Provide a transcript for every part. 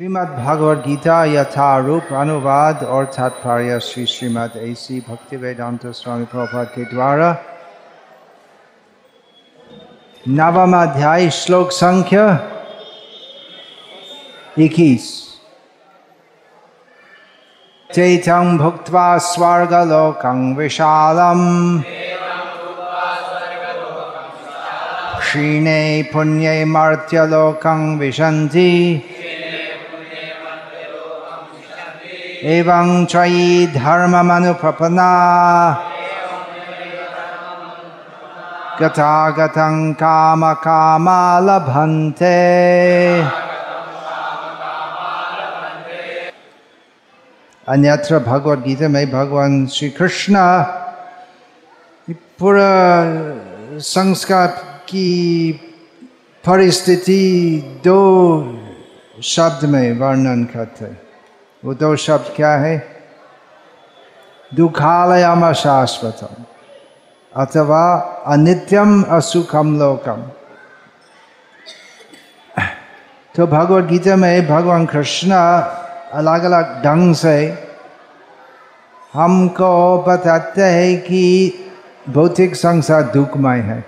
श्रीमद् भागवत गीता यथारूप अनुवाद और तात्पर्य श्री श्रीमद् ऐसी भक्ति वेदांत स्वामी प्रभुपाद के द्वारा नवम अध्याय श्लोक संख्या इक्कीस चैतं भुक्त्वा स्वर्गलोकं विशालम् क्षीणे पुण्ये मर्त्यलोकं विशन्ति एवं त्वयि धर्ममनुप्रपन्ना। गतागतं कामकामा लभन्ते अन्यत्र भगवद गीता में भगवान श्री कृष्ण पूरा संस्कार की परिस्थिति दो शब्द में वर्णन करते वो दो शब्द क्या है दुखालयम शाश्वतम अथवा अनित्यम असुखम लोकम। तो भगवद गीता में भगवान कृष्ण अलग अलग ढंग से हमको बताते हैं कि भौतिक संसार दुखमय है।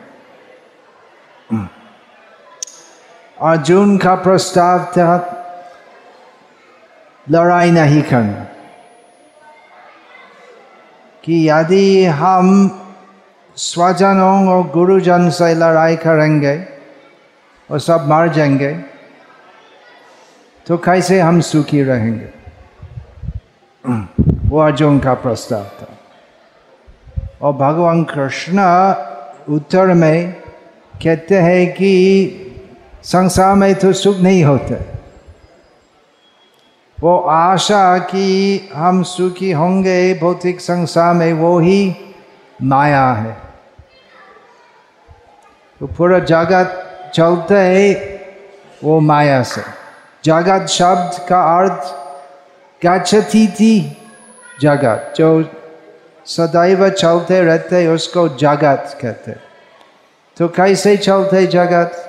अर्जुन का प्रस्ताव था लड़ाई नहीं करना कि यदि हम स्वजनों और गुरुजन से लड़ाई करेंगे और सब मर जाएँगे तो कैसे हम सुखी रहेंगे? वो अर्जुन का प्रस्ताव था। और भगवान कृष्ण उत्तर में कहते हैं कि संसार में तो सुख नहीं होते। वो आशा कि हम सुखी होंगे, भौतिक संसार में वो ही माया है। तो पूरा जगत चलते है वो माया से। जगत शब्द का अर्थ गच्छती थी? जगत जो सदैव चलते रहते, उसको जगत कहते। तो कैसे चलते जगत?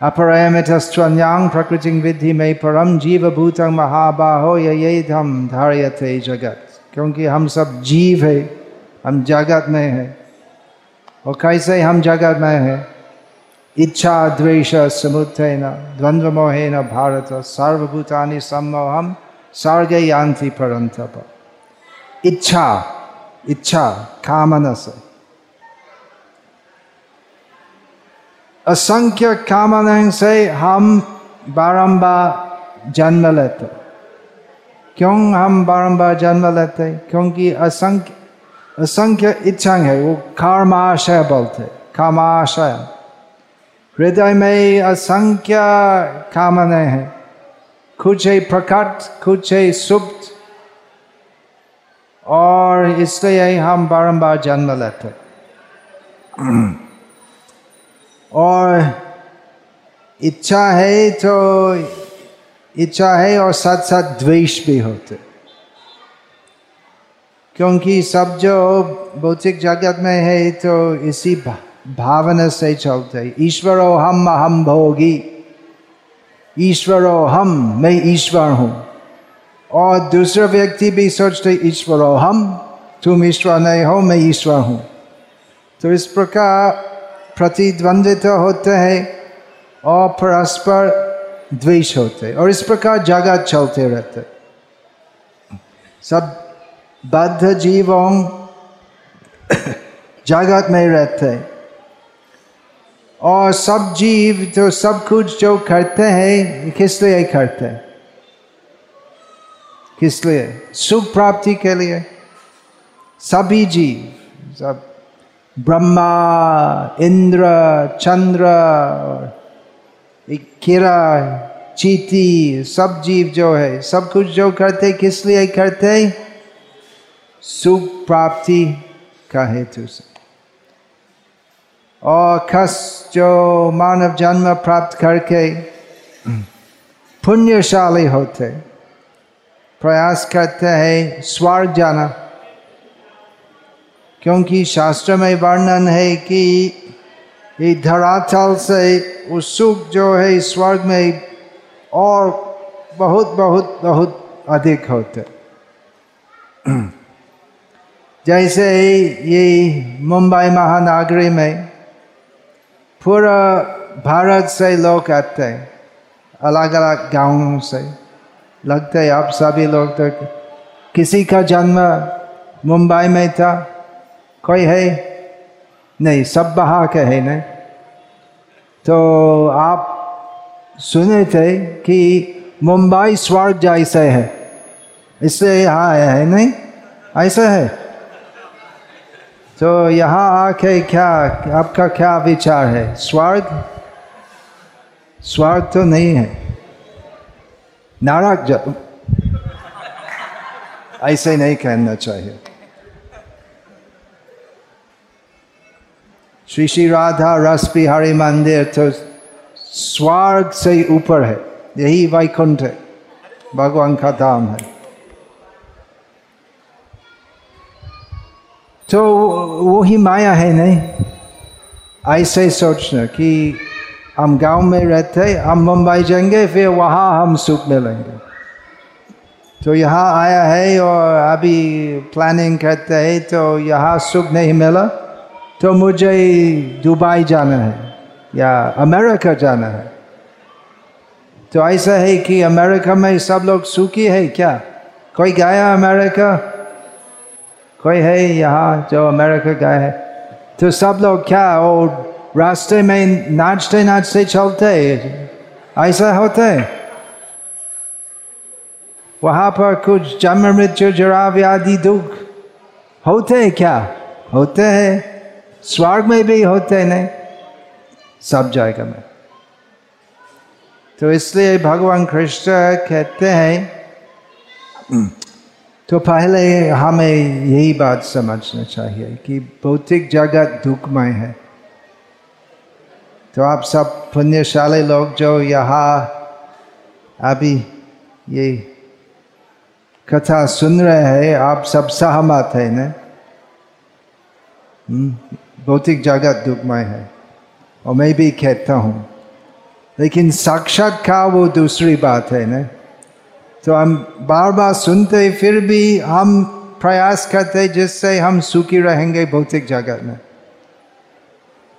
अपरयमितस्त्वन्यांग प्रकृति विधि में परम जीव भूतंग महाबाहो ये धम धार्यते जगत क्योंकि हम सब जीव है हम जगत में है और कैसे हम जगत में है इच्छा द्वेष समुत्थेन द्वंद्व मोहेन भारत सर्वभूतानि सम्मोहम सर्गे यान्ति परंतप इच्छा इच्छा कामना से असंख्य कामना से हम बारंबार जन्म लेते। क्यों हम बारंबार जन्म लेते? क्योंकि असंख्य असंख्य इच्छा है, वो कर्माशय बोलते कामाशय हृदय में असंख्य कामना है। कुछ है प्रकट, कुछ है सुप्त, और इसलिए हम बारंबार जन्म लेते। और इच्छा है तो इच्छा है और साथ साथ द्वेष भी होते क्योंकि सब जो भौतिक जगत में है तो इसी भावना से चलते ईश्वरो हम हम भोगी। ईश्वरो हम, मैं ईश्वर हूँ। और दूसरा व्यक्ति भी सोचते ईश्वरो हम, तुम ईश्वर नहीं हो, मैं ईश्वर हूँ। तो इस प्रकार प्रतिद्वंदित होते हैं और परस्पर द्वेष होते और इस प्रकार जगत चलते रहते सब बद्ध जीवों जगत में रहते और सब जीव जो सब कुछ जो करते हैं किस लिए करते हैं? किस लिए? सुख प्राप्ति के लिए। सभी जीव, सब ब्रह्मा इंद्र चंद्र किरा चीटी सब जीव जो है सब कुछ जो करते किस लिए करते सुख प्राप्ति का हेतु से और खस जो मानव जन्म प्राप्त करके पुण्यशाली होते प्रयास करते हैं स्वर्ग जाना क्योंकि शास्त्र में वर्णन है कि ये धरातल से उस सुख जो है स्वर्ग में और बहुत बहुत बहुत अधिक होते। जैसे ये मुंबई महानगरी में पूरा भारत से लोग आते हैं अलग अलग गाँवों से। लगते हैं आप सभी लोग तो किसी का जन्म मुंबई में था कोई है? नहीं, सब बहा के है, नहीं? तो आप सुने थे कि मुंबई स्वर्ग जैसे है। इसलिए यहाँ आया है, नहीं? ऐसा है? तो यहाँ आके क्या, आपका क्या विचार है? स्वर्ग? स्वर्ग तो नहीं है। नारक जब ऐसे नहीं कहना चाहिए। श्री श्री राधा रस बिहारी मंदिर तो स्वर्ग से ऊपर है यही वैकुंठ है भगवान का धाम है तो वो ही माया है नहीं ऐसे सोचना कि हम गाँव में रहते हम मुंबई जाएँगे फिर वहाँ हम सुख मिलेंगे तो यहाँ आया है और अभी प्लानिंग करते हैं तो यहाँ सुख नहीं मिला तो मुझे दुबई जाना है, या अमेरिका जाना है। तो ऐसा है कि अमेरिका में सब लोग सुखी है क्या? कोई गया अमेरिका? कोई है यहाँ जो अमेरिका गया है? तो सब लोग क्या और रास्ते में नाचते नाचते चलते ऐसा होते वहाँ पर कुछ जन्म मृत्यु जरा आदि दुख होते क्या? होते हैं। स्वर्ग में भी होते नहीं सब जगह में। तो इसलिए भगवान कृष्ण कहते हैं तो पहले हमें यही बात समझना चाहिए कि भौतिक जगत दुखमय है। तो आप सब पुण्यशाली लोग जो यहाँ अभी ये कथा सुन रहे हैं आप सब सहमत है ना? भौतिक जगत दुखमय है, और मैं भी कहता हूँ। लेकिन साक्षात्कार वो दूसरी बात है ना? तो हम बार बार सुनते फिर भी हम प्रयास करते जिससे हम सुखी रहेंगे भौतिक जगत में।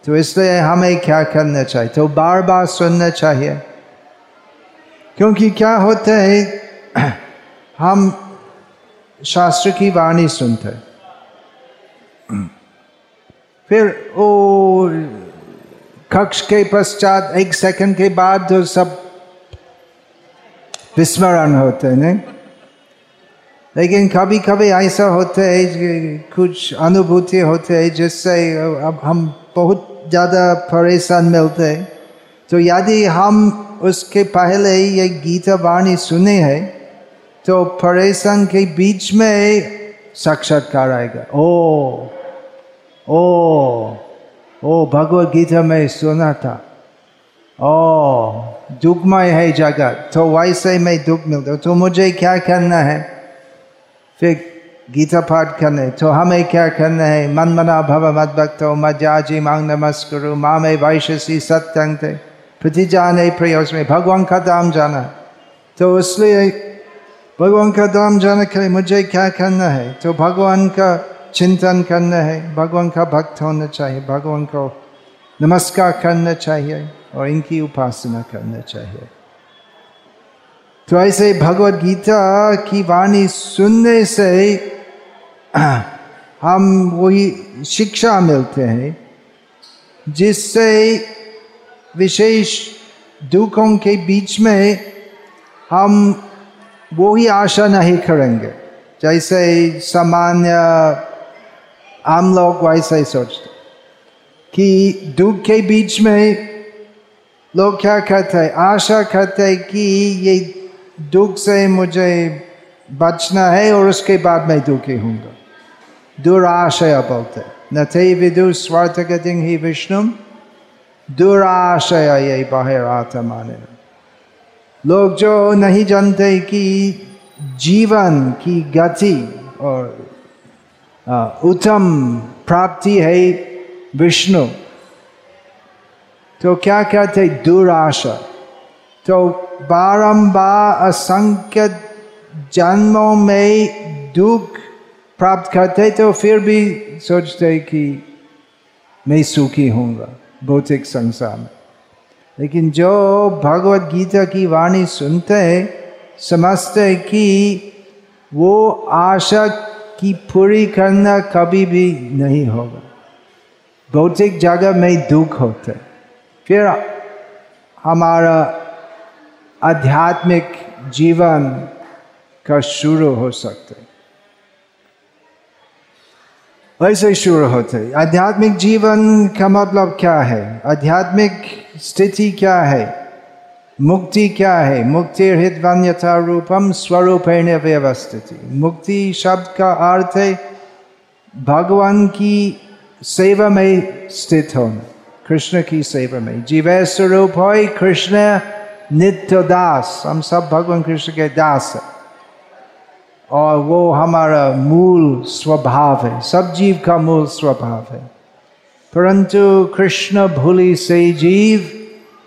तो इसलिए हमें क्या करना चाहिए? तो बार बार सुनना चाहिए। क्योंकि क्या होता है, हम शास्त्र की वाणी सुनते फिर वो कक्ष के पश्चात एक सेकंड के बाद तो सब विस्मरण होते नहीं? लेकिन कभी कभी ऐसा होता है कुछ अनुभूति होते है जिससे अब हम बहुत ज़्यादा परेशान मिलते हैं। तो यदि हम उसके पहले ये गीता वाणी सुने हैं तो परेशान के बीच में साक्षात्कार आएगा। ओ ओ ओ भगवत गीता में सुना था ओ दुखमय है जगत। तो वैसे में दुख मिलता तो मुझे क्या करना है? फिर गीता पाठ करने। तो हमें क्या करना है? मन मना भव मद भक्तो मजाजी मांग नमस्कुरु। माँ में वैश्यसी सत्यंग थे प्रतिजाने प्रयोज में भगवान का दाम जाना। तो इसलिए भगवान का दाम जाने के लिए मुझे क्या करना है? तो भगवान का चिंतन करना है, भगवान का भक्त होना चाहिए, भगवान को नमस्कार करना चाहिए और इनकी उपासना करना चाहिए। तो ऐसे भगवत गीता की वाणी सुनने से हम वही शिक्षा मिलते हैं, जिससे विशेष दुखों के बीच में हम वही आशा नहीं करेंगे। जैसे सामान्य आम लोग वैसे सोचते कि दुख के बीच में लोग क्या कहते हैं? आशा करते हैं कि ये दुख से मुझे बचना है और उसके बाद मैं दुखी हूँगा दुराशय बोलते न थे विदु स्वार्थ गतिंग ही विष्णु। दुराशय ये बाहर आता माने। लोग जो नहीं जानते कि जीवन की गति और उत्तम प्राप्ति है विष्णु तो क्या कहते दुराशा। तो बारंबार असंख्य जन्मों में दुख प्राप्त करते तो फिर भी सोचते कि मैं सुखी होऊँगा, भौतिक संसार में। लेकिन जो भगवत गीता की वाणी सुनते हैं, समझते कि वो आशा की पूरी करना कभी भी नहीं होगा। भौतिक जगह में दुख होते फिर हमारा आध्यात्मिक जीवन का शुरू हो सकता सकते वैसे शुरू होते आध्यात्मिक जीवन का मतलब क्या है? आध्यात्मिक स्थिति क्या है? मुक्ति क्या है? मुक्ति हृदवन यथा रूपम स्वरूप व्यवस्थिति। मुक्ति शब्द का अर्थ है, भगवान की सेवा में स्थित होना, कृष्ण की सेवा में जीव स्वरूप हो कृष्ण नित्य दास। हम सब भगवान कृष्ण के दास है। और वो हमारा मूल स्वभाव है। सब जीव का मूल स्वभाव है। परंतु कृष्ण भूली से जीव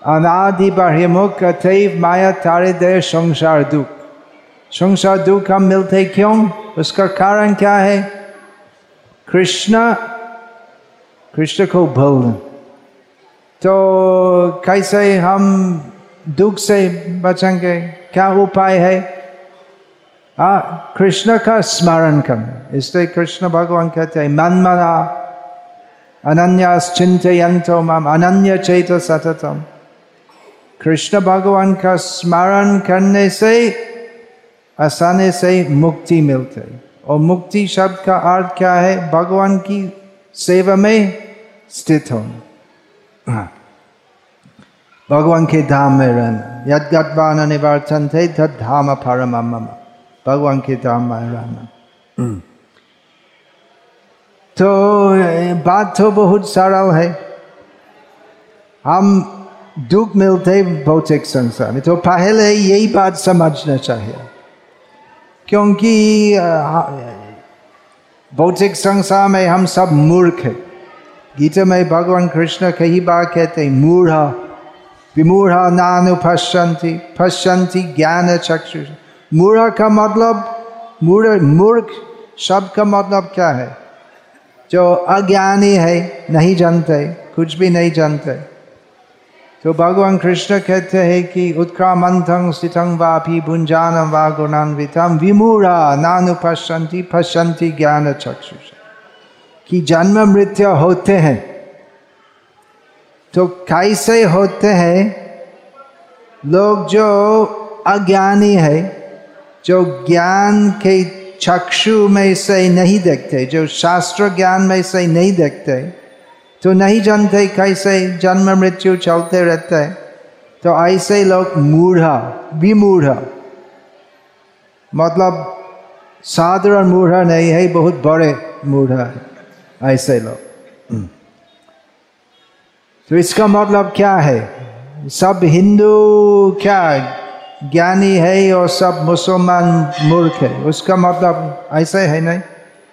अनादि बाह्यमुख अतैव माया तारे दे संसार दुख संसार दुख हम मिलते क्यों? उसका कारण क्या है? कृष्ण कृष्ण को भूल तो कैसे हम दुख से बचेंगे? क्या उपाय है? आ, कृष्ण का स्मरण करना। इसलिए कृष्ण भगवान कहते हैं मन मना अनन्यास चिंतयंतो मम अनन्य चैत सततम कृष्ण भगवान का स्मरण करने से आसानी से मुक्ति मिलते और मुक्ति शब्द का अर्थ क्या है भगवान की सेवा में स्थित हाँ। भगवान के धाम में रहना यद गतवान निवर्तन थे तद धाम परम भगवान के धाम में रहना तो बात तो बहुत सरल है हम दुख मिलते भौतिक संसार में तो पहले यही बात समझना चाहिए क्योंकि भौतिक संसार में हम सब मूर्ख है गीता में भगवान कृष्ण कही बात कहते हैं मूढ़ा विमूढ़ा नानु पश्यंती पश्यंती ज्ञान चक्षु मूढ़ का मतलब मूढ़ मूर्ख शब्द का मतलब क्या है जो अज्ञानी है नहीं जानते कुछ भी नहीं जानते तो भगवान कृष्ण कहते हैं कि उत्क्रामंथं स्थितं वापी भुंजानम वा गुणान्वितम विमूढ़ा, नानु पश्यंती पश्यंती ज्ञान चक्षु कि जन्म मृत्यु होते हैं। तो कैसे होते हैं? लोग जो अज्ञानी है, जो ज्ञान के चक्षु में से नहीं देखते, जो शास्त्र ज्ञान में से नहीं देखते तो नहीं जानते कैसे जन्म मृत्यु चलते रहते हैं। तो ऐसे लोग मूढ़ा, विमूढ़ा। मतलब साधारण मूढ़ा नहीं है, बहुत बड़े मूढ़ा है, ऐसे लोग। तो इसका मतलब क्या है? सब हिंदू क्या ज्ञानी है और सब मुसलमान मूर्ख है? उसका मतलब ऐसा है नहीं?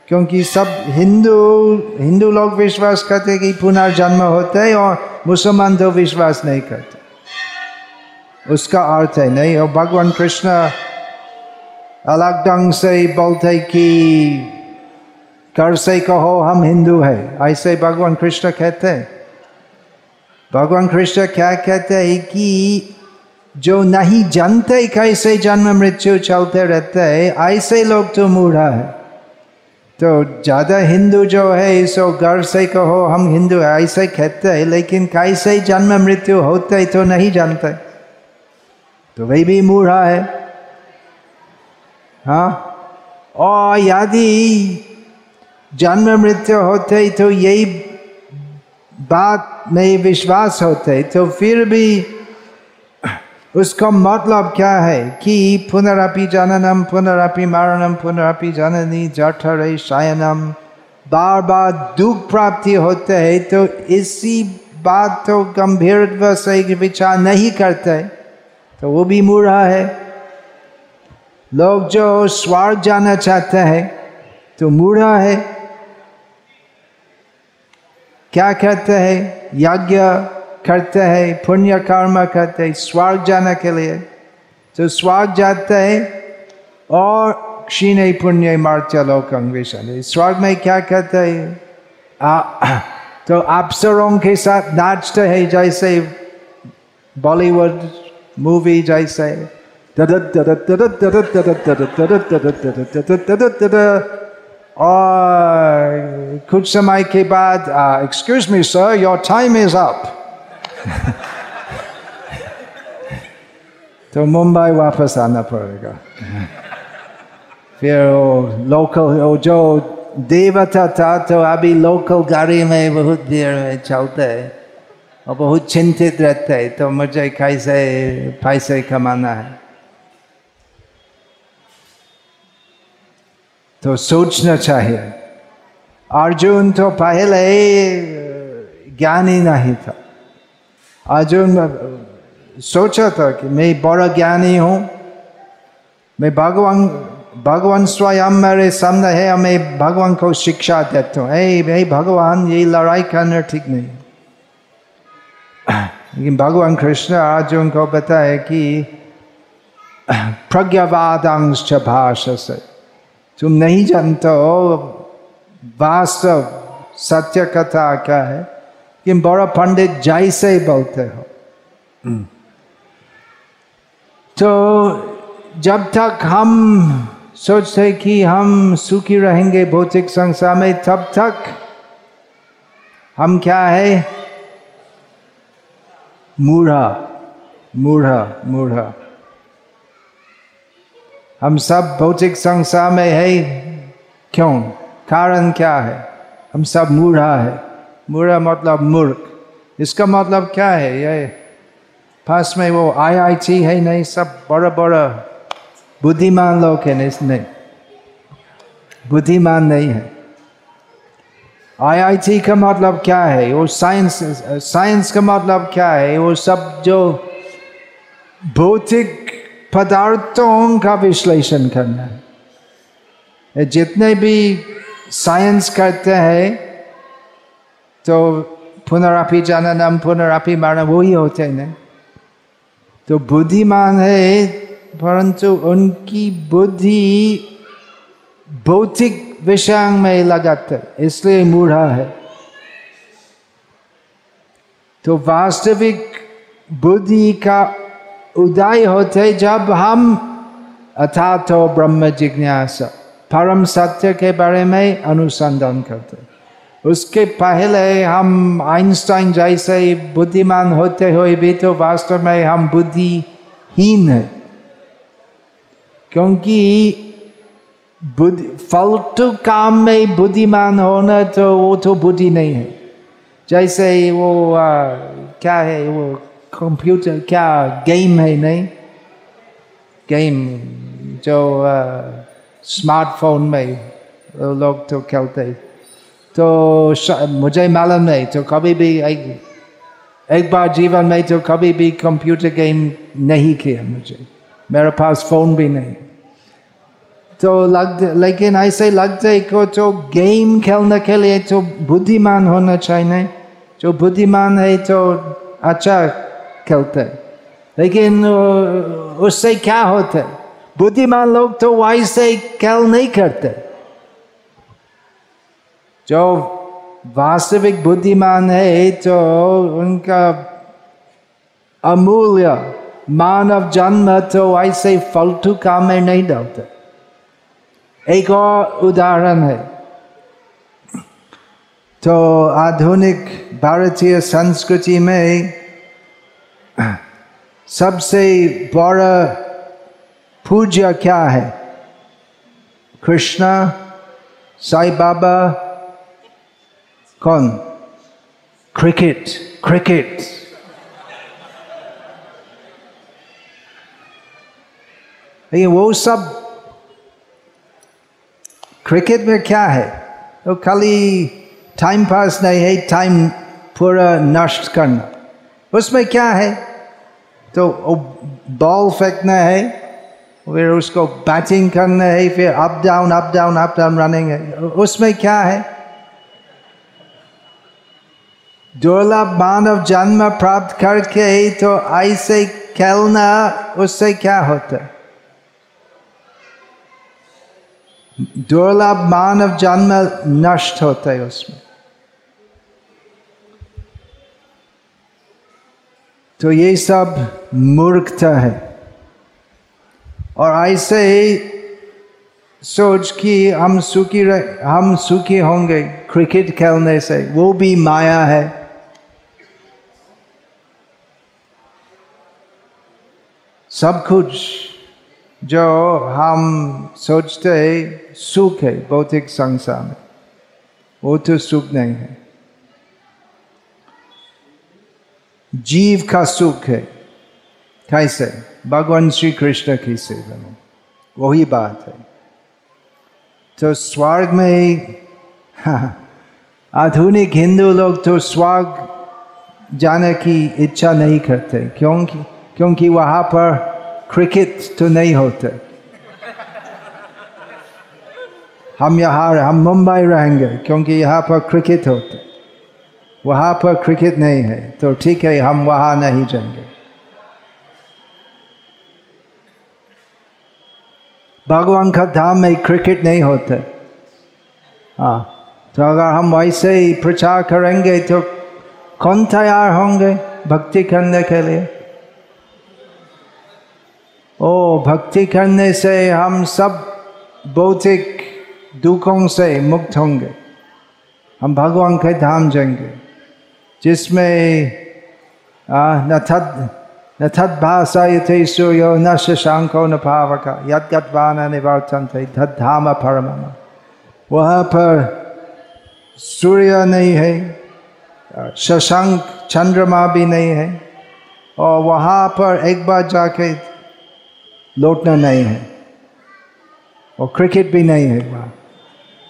क्योंकि सब हिंदू हिंदू लोग विश्वास करते कि पुनर्जन्म होता है और मुसलमान तो विश्वास नहीं करते। उसका अर्थ है नहीं, और भगवान कृष्ण अलग ढंग से बोलते कि, कर से कहो, हम हिंदू है। ऐसे भगवान कृष्ण कहते हैं। भगवान कृष्ण क्या कहते हैं कि, जो नहीं जानते कैसे जन्म मृत्यु चलते रहते हैं, ऐसे लोग तो मूढ़ा है। तो ज़्यादा हिंदू जो है सो घर से कहो, हम हिंदू है, ऐसे कहते हैं। लेकिन कैसे ही जन्म मृत्यु होते तो नहीं जानते। तो वही भी मूढ़ा है। हाँ। और यदि जन्म मृत्यु होते ही तो यही बात में विश्वास होते तो फिर भी उसका मतलब क्या है? कि पुनरापि जननम, पुनरापि मरणम पुनरअपि जननी जठरे शयनम। बार बार दुख प्राप्ति होते है तो इसी बात तो गंभीर से विचार नहीं करते है तो वो भी मूढ़ा है। लोग जो स्वर्ग जाना चाहते हैं तो मूढ़ा है। क्या कहते हैं? यज्ञ करते हैं, पुण्य कर्म करते हैं, स्वर्ग जाने के लिए। तो स्वर्ग जाते हैं और क्षीण पुण्य मर्त्य लोकं विषण स्वर्ग में क्या कहते हैं? तो अप्सरों के साथ नाचते हैं, जैसे बॉलीवुड मूवी, जैसे और कुछ समय के बाद excuse me sir your time is up तो मुंबई वापस आना पड़ेगा फिर वो लोकल वो जो देवता था तो अभी लोकल गाड़ी में बहुत देर में चलते है और बहुत चिंतित रहते है तो मुझे कैसे पैसे कमाना है तो सोचना चाहिए अर्जुन तो पहले ज्ञानी नहीं था अर्जुन सोचा था कि मैं बड़ा ज्ञानी हूँ। मैं भगवान भगवान स्वयं मेरे सामने है और मैं भगवान को शिक्षा देता हूँ। ए भाई भगवान, ये लड़ाई करना ठीक नहीं। लेकिन भगवान कृष्ण अर्जुन को बताया कि प्रज्ञावादांश भाषा से तुम नहीं जानते हो, वास्तव सत्य कथा क्या है? कि बड़ा पंडित जैसे ही बोलते हो। तो जब तक हम सोचते कि हम सुखी रहेंगे भौतिक संसार में तब तक हम क्या है? मूढ़ा मूढ़ा मूढ़ा। हम सब भौतिक संसार में है। क्यों? कारण क्या है? हम सब मूढ़ा है। मूढ़ा मतलब मूर्ख। इसका मतलब क्या है? ये पास में वो आई आई आईआईटी है नहीं, सब बड़ा बड़ा बुद्धिमान लोग है, नहीं बुद्धिमान नहीं है। आई आई आईआईटी का मतलब क्या है? वो साइंस साइंस का मतलब क्या है? वो सब जो भौतिक पदार्थों का विश्लेषण करना है। जितने भी साइंस करते हैं तो पुनरापि जननम पुनरापि मरण वही होते हैं तो बुद्धिमान है परंतु उनकी बुद्धि भौतिक विषय में लगाते इसलिए मूढ़ा है तो वास्तविक बुद्धि का उदय होते जब हम अथातो ब्रह्म जिज्ञासा परम सत्य के बारे में अनुसंधान करते उसके पहले हम आइंस्टाइन जैसे बुद्धिमान होते हुए भी तो वास्तव में हम बुद्धिहीन है। क्योंकि बुद्धि फालतू काम में बुद्धिमान होना तो वो तो बुद्धि नहीं है। जैसे वो आ, क्या है वो कंप्यूटर क्या गेम है नहीं? गेम जो स्मार्टफ़ोन में लोग तो खेलते तो मुझे मालूम नहीं तो कभी भी एक एक बार जीवन में तो कभी भी कंप्यूटर गेम नहीं किया मुझे। मेरे पास फ़ोन भी नहीं। तो लग लेकिन ऐसे लगते को तो गेम खेलने के लिए तो बुद्धिमान होना चाहिए। जो बुद्धिमान है तो अच्छा खेलते। लेकिन उससे क्या होता? है बुद्धिमान लोग तो वैसे खेल नहीं करते। जो वास्तविक बुद्धिमान है तो उनका अमूल्य मानव जन्म तो ऐसे फालतू काम में नहीं डालते। एक और उदाहरण है। तो आधुनिक भारतीय संस्कृति में सबसे बड़ा पूज्य क्या है? कृष्णा साई बाबा कौन? Cricket cricket. लेकिन वो सब क्रिकेट में क्या है? तो खाली टाइम पास नहीं है टाइम पूरा नष्ट करना। उसमें क्या है? तो बॉल फेंकना है, फिर उसको बैटिंग करना है, फिर up down up down up down running है। उसमें क्या है? दुर्लभ मानव जन्म प्राप्त करके ही तो ऐसे खेलना उससे क्या होता दुर्लभ मानव जन्म नष्ट होता है उसमें तो ये सब मूर्खता है और ऐसे ही सोच कि हम सुखी हम सुखी होंगे क्रिकेट खेलने से, वो भी माया है। सब कुछ जो हम सोचते हैं, सुख है, भौतिक संसार में। वो तो सुख नहीं है। जीव का सुख है। कैसे? भगवान श्री कृष्ण की सेवा में। वही बात है। तो स्वर्ग में आधुनिक हिंदू लोग तो स्वर्ग जाने की इच्छा नहीं करते। क्योंकि क्योंकि वहाँ पर क्रिकेट तो नहीं होते। हम यहाँ, हम मुंबई रहेंगे क्योंकि यहाँ पर क्रिकेट होते। वहाँ पर क्रिकेट नहीं है तो ठीक है, हम वहाँ नहीं जाएँगे। भगवान का धाम में क्रिकेट नहीं होते। हाँ तो अगर हम वैसे ही प्रचार करेंगे तो कौन तैयार होंगे भक्ति करने के लिए? ओ, भक्ति करने से हम सब भौतिक दुखों से मुक्त होंगे। हम भगवान के धाम जाएँगे, जिसमें न थद न तद्भाषायते सूर्यो न शशांको न पावक यदगतवान निवर्तनते, तद्धाम परम वहाँ पर सूर्य नहीं है, शशांक चंद्रमा भी नहीं है, और वहाँ पर एक बार जाके लौटना नहीं है। और क्रिकेट भी नहीं है वहाँ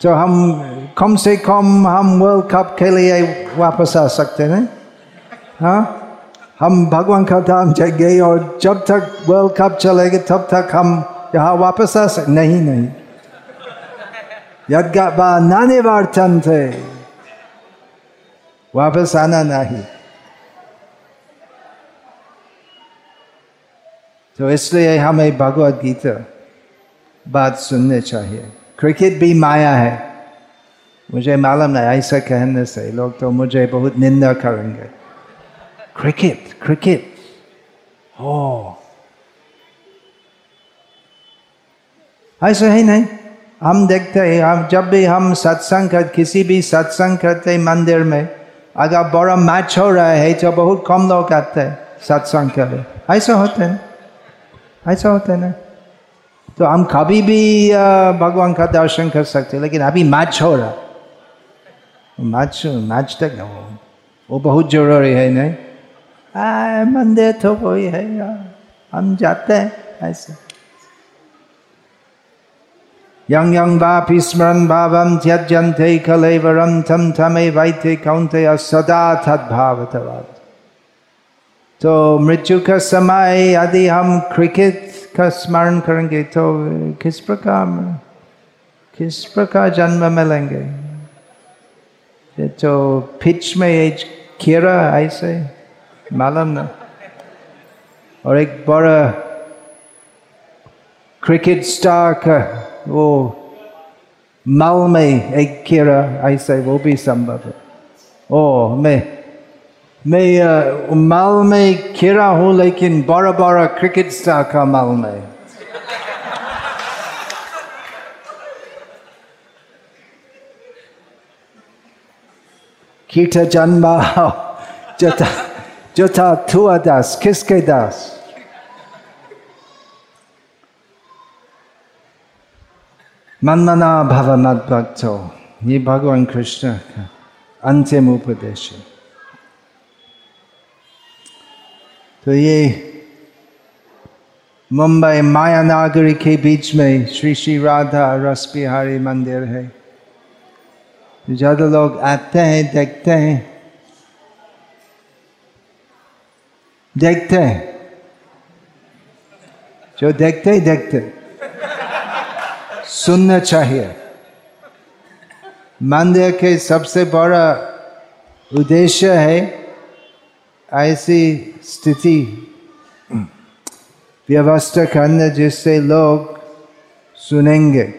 तो हम, कम से कम हम वर्ल्ड कप के लिए वापस आ सकते हैं। हाँ? हम भगवान का धाम जाएँगे और जब तक वर्ल्ड कप चलेगा, तब तक हम यहाँ वापस आ सकते नहीं नहीं। यदगा नाने वार्तन थे वापस आना नहीं। तो इसलिए हमें भगवत गीता बात सुनने चाहिए। क्रिकेट भी माया है। मुझे मालूम नहीं, ऐसा कहने से लोग तो मुझे बहुत निंदा करेंगे। क्रिकेट क्रिकेट हो। ऐसा ही नहीं। हम देखते हैं, हम जब भी हम सत्संग कर, किसी भी सत्संग करते मंदिर में, अगर बड़ा मैच हो रहा है तो बहुत कम लोग आते हैं सत्संग करे ऐसा होते हैं। ऐसा होता है ना? तो हम कभी भी भगवान का दर्शन कर सकते लेकिन अभी मैच हो रहा। मैच मैच तक वो वो बहुत ज़रूरी है, नहीं? मंदिर तो कोई है हम जाते हैं, ऐसे। यंग यंग बापी स्मरण भावम त्यजंते कलेवरम थम थमे वैते कौंते सदा तद्भावतवाद तो मृत्यु का समय यदि हम क्रिकेट का स्मरण करेंगे तो किस प्रकार किस प्रकार जन्म में मिलेंगे? तो पिच में एक कीड़ा ऐसे मालूम ना। और एक बड़ा क्रिकेट स्टार का वो मल में एक कीड़ा ऐसे वो भी संभव है। ओ, मैं मैं माल में खेरा हूँ लेकिन बड़ा बड़ा क्रिकेट स्टार का माल में कीट जन्मा जोता जोता थुआ दास किसके दास मनमना भव मत भक्तो ये भगवान कृष्ण का अंतिम उपदेश है तो ये मुंबई माया नागरी के बीच में श्री श्री राधा रस बिहारी मंदिर है। ज़्यादा लोग आते हैं, देखते हैं। देखते हैं। जो देखते ही देखते। सुनना चाहिए। मंदिर के सबसे बड़ा उद्देश्य है ऐसी स्थिति। व्यवस्था करना जिससे लोग सुनेंगे।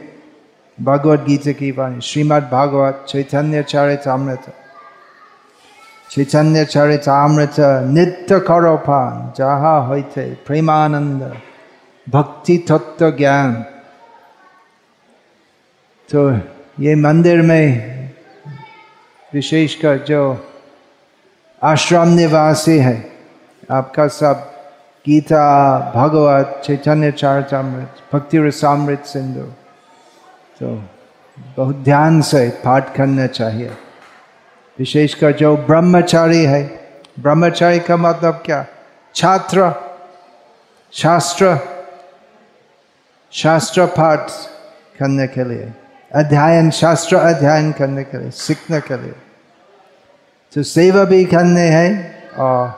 भगवत गीता की वाणी। श्रीमद् भागवत, चैतन्य चरितमृत चैतन्य चरितमृत नित्य करो पान जहाँ होते प्रेमानंद, भक्ति तत्व ज्ञान। तो ये मंदिर में विशेषकर जो आश्रम निवासी है। आपका सब गीता, भगवत, चैतन्य चारितमृत भक्ति रसामृत सिंधु। तो बहुत ध्यान से पाठ करना चाहिए। विशेषकर जो ब्रह्मचारी है। ब्रह्मचारी का मतलब क्या? छात्र, शास्त्र शास्त्र पाठ करने के लिए, अध्ययन, शास्त्र अध्ययन करने के लिए, सीखने के लिए। तो सेवा भी करने हैं और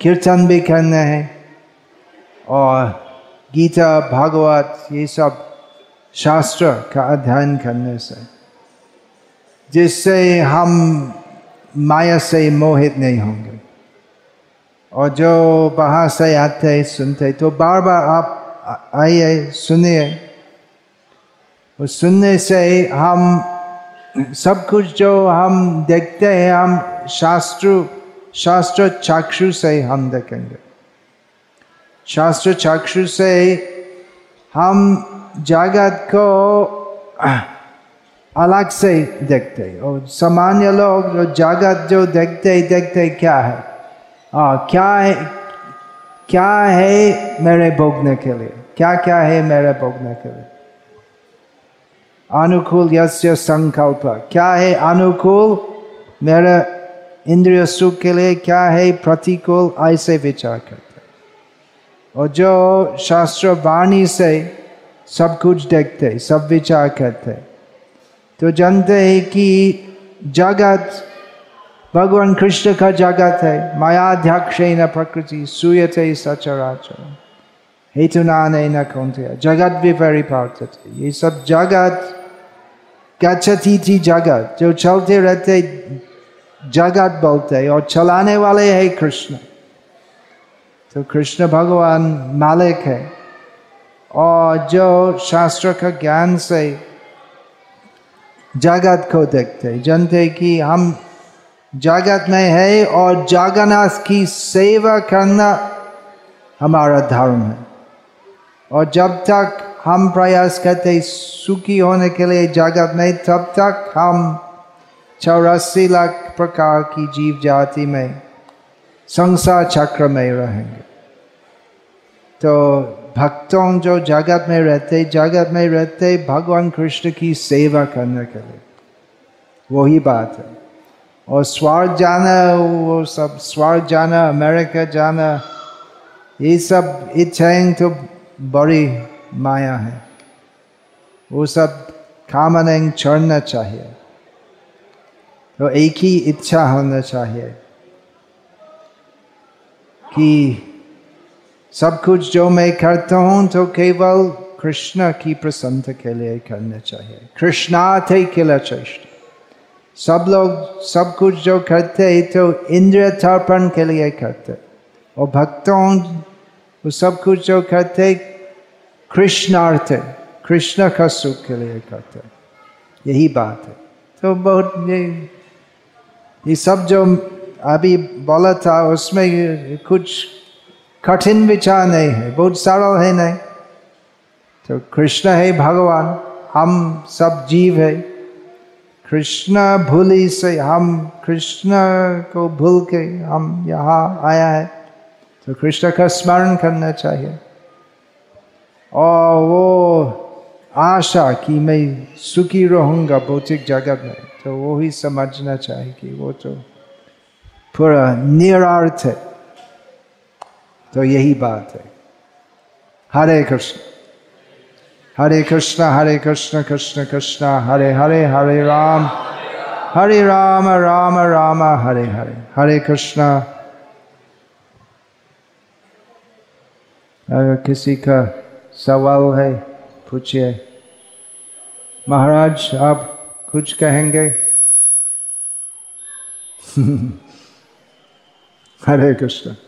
कीर्तन भी करने हैं और गीता भागवत ये सब शास्त्र का अध्ययन करने से जिससे हम माया से मोहित नहीं होंगे और जो बाहर से आते हैं सुनते तो बार बार आप आइए सुनिए और सुनने से हम सब कुछ जो हम देखते हैं हम शास्त्र शास्त्र चाक्षु से हम देखेंगे। शास्त्र चाक्षु से हम जगत को अलग से देखते हैं। और सामान्य लोग जो जगत जो देखते देखते क्या है? आ, क्या है क्या है मेरे भोगने के लिए? क्या क्या है मेरे भोगने के लिए? अनुकूल यस्य संकल्प क्या है अनुकूल मेरे इंद्रिय सुख के लिए क्या है प्रतिकूल ऐसे विचार करते और जो शास्त्र वाणी से सब कुछ देखते सब विचार करते तो जानते हैं कि जगत भगवान कृष्ण का जगत है मायाध्यक्ष न प्रकृति सुयते सचराचर हेतु न कौनते जगत भी वेरी पार्थ ये सब जगत गच्छती थी जगत जो चलते रहते जगत बोलते और चलाने वाले है कृष्ण तो कृष्ण भगवान मालिक है और जो शास्त्र का ज्ञान से जगत को देखते जानते कि हम जगत में है और जगन्नाथ की सेवा करना हमारा धर्म है और जब तक हम प्रयास करते सुखी होने के लिए जगत में तब तक हम चौरासी लाख प्रकार की जीव जाति में, संसार चक्र में रहेंगे। तो भक्तों जो जगत में रहते जगत में रहते भगवान कृष्ण की सेवा करने के लिए। वही बात है। और स्वर्ग जाना, वो सब स्वर्ग जाना, अमेरिका जाना, ये सब इच्छाएँ तो बड़ी माया है। वो सब कामना छोड़ना चाहिए। तो एक ही इच्छा होना चाहिए कि सब कुछ जो मैं करता हूँ तो केवल कृष्ण की प्रसन्न के लिए करना चाहिए। कृष्णाथ ही किला चेष्ट सब लोग, सब कुछ जो करते हैं तो इंद्रिय तर्पण के लिए करते और भक्तों वो सब कुछ जो करते कृष्णार्थ है। कृष्ण का सुख के लिए करते यही बात है। तो बहुत ये ये सब जो अभी बोला था, उसमें कुछ कठिन विचार नहीं है। बहुत सरल है नहीं। तो कृष्ण है भगवान, हम सब जीव है। कृष्ण भूली से हम, कृष्ण को भूल के हम यहाँ आया है। तो कृष्ण का स्मरण करना चाहिए। और वो आशा कि मैं सुखी रहूँगा भौतिक जगत में तो वो ही समझना चाहिए कि वो तो पूरा निरार्थ है। तो यही बात है। हरे कृष्ण हरे कृष्ण हरे कृष्ण कृष्ण कृष्ण, हरे हरे हरे राम हरे राम राम राम, हरे हरे हरे कृष्ण। अगर किसी का सवाल है पूछिए। महाराज आप कुछ कहेंगे? हरे कृष्ण।